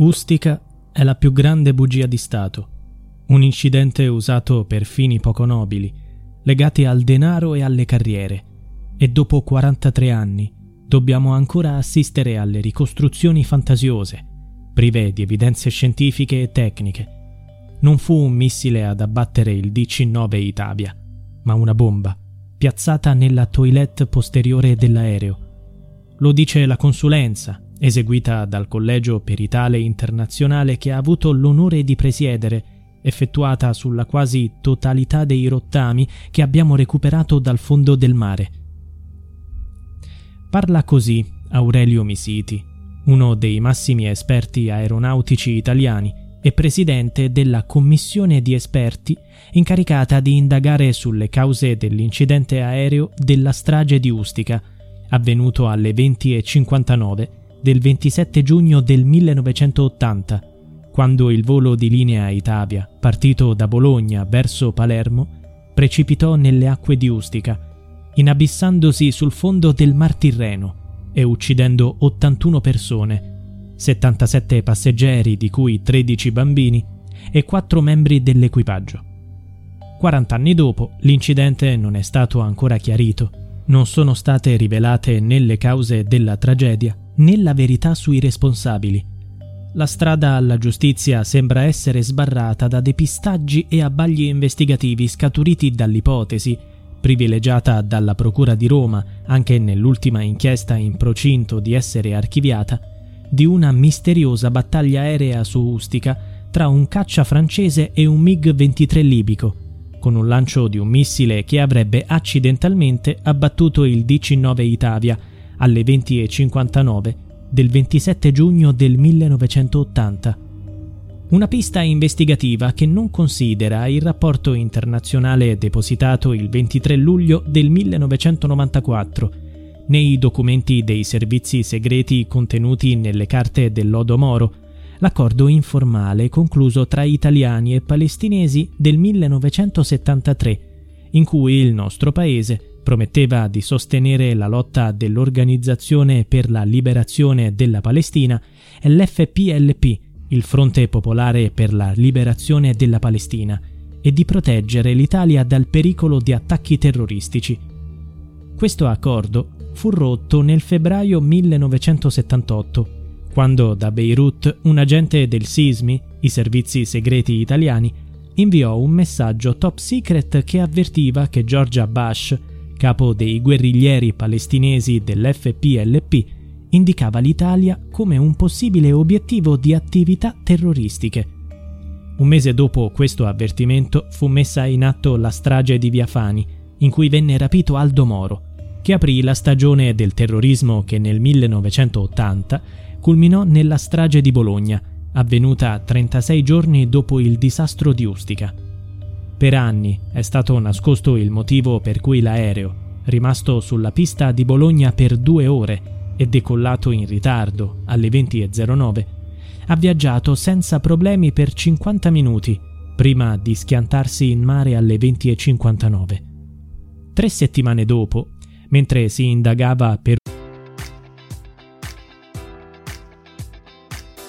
Ustica è la più grande bugia di Stato, un incidente usato per fini poco nobili, legati al denaro e alle carriere, e dopo 43 anni dobbiamo ancora assistere alle ricostruzioni fantasiose, prive di evidenze scientifiche e tecniche. Non fu un missile ad abbattere il DC-9 Itavia, ma una bomba, piazzata nella toilette posteriore dell'aereo. Lo dice la consulenza, eseguita dal Collegio Peritale Internazionale che ha avuto l'onore di presiedere, effettuata sulla quasi totalità dei rottami che abbiamo recuperato dal fondo del mare. Parla così Aurelio Misiti, uno dei massimi esperti aeronautici italiani e presidente della commissione di esperti incaricata di indagare sulle cause dell'incidente aereo della strage di Ustica, avvenuto alle 20.59 del 27 giugno del 1980, quando il volo di linea Itavia, partito da Bologna verso Palermo, precipitò nelle acque di Ustica, inabissandosi sul fondo del Mar Tirreno e uccidendo 81 persone, 77 passeggeri di cui 13 bambini e 4 membri dell'equipaggio. 40 anni dopo l'incidente non è stato ancora chiarito, non sono state rivelate né le cause della tragedia né la verità sui responsabili. La strada alla giustizia sembra essere sbarrata da depistaggi e abbagli investigativi scaturiti dall'ipotesi, privilegiata dalla Procura di Roma anche nell'ultima inchiesta in procinto di essere archiviata, di una misteriosa battaglia aerea su Ustica tra un caccia francese e un MiG-23 libico, con un lancio di un missile che avrebbe accidentalmente abbattuto il DC-9 Itavia alle 20.59 del 27 giugno del 1980. Una pista investigativa che non considera il rapporto internazionale depositato il 23 luglio del 1994 nei documenti dei servizi segreti contenuti nelle carte del Lodo Moro, l'accordo informale concluso tra italiani e palestinesi del 1973, in cui il nostro paese prometteva di sostenere la lotta dell'Organizzazione per la Liberazione della Palestina e l'FPLP, il Fronte Popolare per la Liberazione della Palestina, e di proteggere l'Italia dal pericolo di attacchi terroristici. Questo accordo fu rotto nel febbraio 1978, quando da Beirut un agente del SISMI, i servizi segreti italiani, inviò un messaggio top secret che avvertiva che Georgia Bush capo dei guerriglieri palestinesi dell'FPLP, indicava l'Italia come un possibile obiettivo di attività terroristiche. Un mese dopo questo avvertimento fu messa in atto la strage di Via Fani, in cui venne rapito Aldo Moro, che aprì la stagione del terrorismo che nel 1980 culminò nella strage di Bologna, avvenuta 36 giorni dopo il disastro di Ustica. Per anni è stato nascosto il motivo per cui l'aereo, rimasto sulla pista di Bologna per due ore e decollato in ritardo alle 20.09, ha viaggiato senza problemi per 50 minuti, prima di schiantarsi in mare alle 20.59. Tre settimane dopo, mentre si indagava per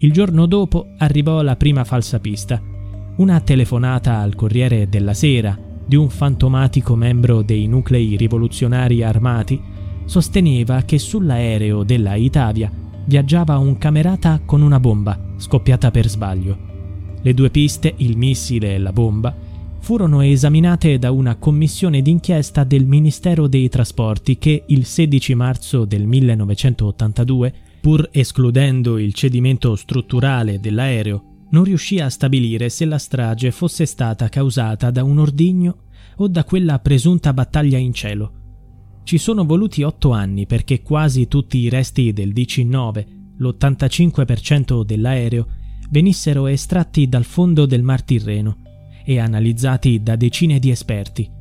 Il giorno dopo arrivò la prima falsa pista, una telefonata al Corriere della Sera di un fantomatico membro dei nuclei rivoluzionari armati sosteneva che sull'aereo della Itavia viaggiava un camerata con una bomba scoppiata per sbaglio. Le due piste, il missile e la bomba, furono esaminate da una commissione d'inchiesta del Ministero dei Trasporti che il 16 marzo del 1982, pur escludendo il cedimento strutturale dell'aereo, non riuscì a stabilire se la strage fosse stata causata da un ordigno o da quella presunta battaglia in cielo. Ci sono voluti otto anni perché quasi tutti i resti del DC-9, l'85% dell'aereo, venissero estratti dal fondo del Mar Tirreno e analizzati da decine di esperti.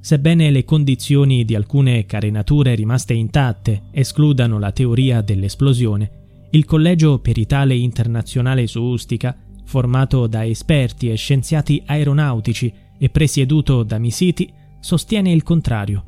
Sebbene le condizioni di alcune carenature rimaste intatte escludano la teoria dell'esplosione, il Collegio Peritale Internazionale su Ustica, formato da esperti e scienziati aeronautici e presieduto da Misiti, sostiene il contrario.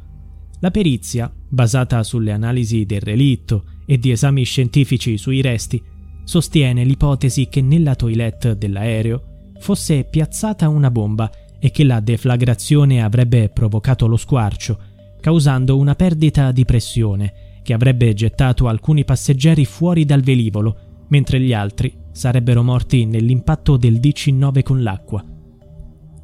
La perizia, basata sulle analisi del relitto e di esami scientifici sui resti, sostiene l'ipotesi che nella toilette dell'aereo fosse piazzata una bomba e che la deflagrazione avrebbe provocato lo squarcio, causando una perdita di pressione che avrebbe gettato alcuni passeggeri fuori dal velivolo, mentre gli altri sarebbero morti nell'impatto del DC-9 con l'acqua.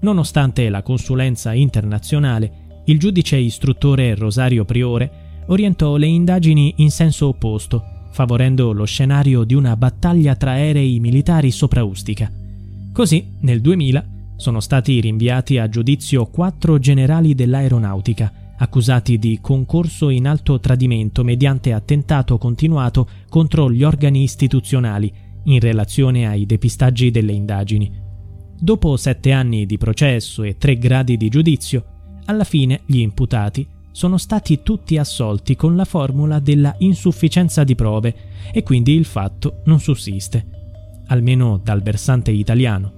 Nonostante la consulenza internazionale, il giudice istruttore Rosario Priore orientò le indagini in senso opposto, favorendo lo scenario di una battaglia tra aerei militari sopra Ustica. Così, nel 2000, sono stati rinviati a giudizio quattro generali dell'aeronautica, accusati di concorso in alto tradimento mediante attentato continuato contro gli organi istituzionali in relazione ai depistaggi delle indagini. Dopo sette anni di processo e tre gradi di giudizio, alla fine gli imputati sono stati tutti assolti con la formula della insufficienza di prove e quindi il fatto non sussiste. almeno dal versante italiano.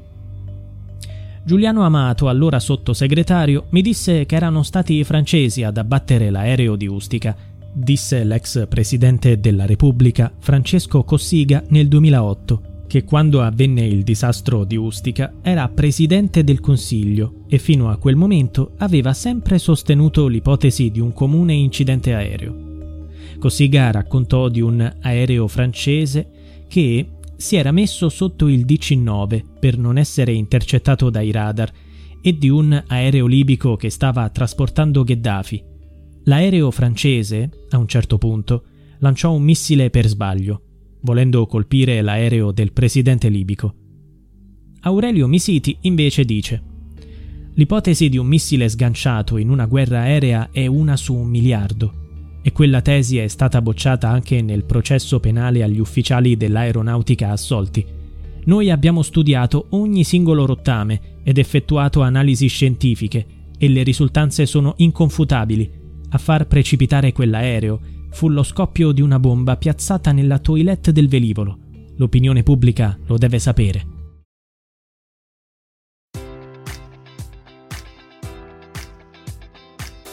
Giuliano Amato, allora sottosegretario, mi disse che erano stati i francesi ad abbattere l'aereo di Ustica, disse l'ex presidente della Repubblica Francesco Cossiga nel 2008 che quando avvenne il disastro di Ustica era presidente del Consiglio e fino a quel momento aveva sempre sostenuto l'ipotesi di un comune incidente aereo. Cossiga raccontò di un aereo francese che si era messo sotto il DC-9 per non essere intercettato dai radar e di un aereo libico che stava trasportando Gheddafi. L'aereo francese, a un certo punto, lanciò un missile per sbaglio volendo colpire l'aereo del presidente libico. Aurelio Misiti invece dice L'ipotesi di un missile sganciato in una guerra aerea è una su un miliardo e quella tesi è stata bocciata anche nel processo penale agli ufficiali dell'aeronautica assolti. Noi abbiamo studiato ogni singolo rottame ed effettuato analisi scientifiche e le risultanze sono inconfutabili. A far precipitare quell'aereo fu lo scoppio di una bomba piazzata nella toilette del velivolo. L'opinione pubblica lo deve sapere.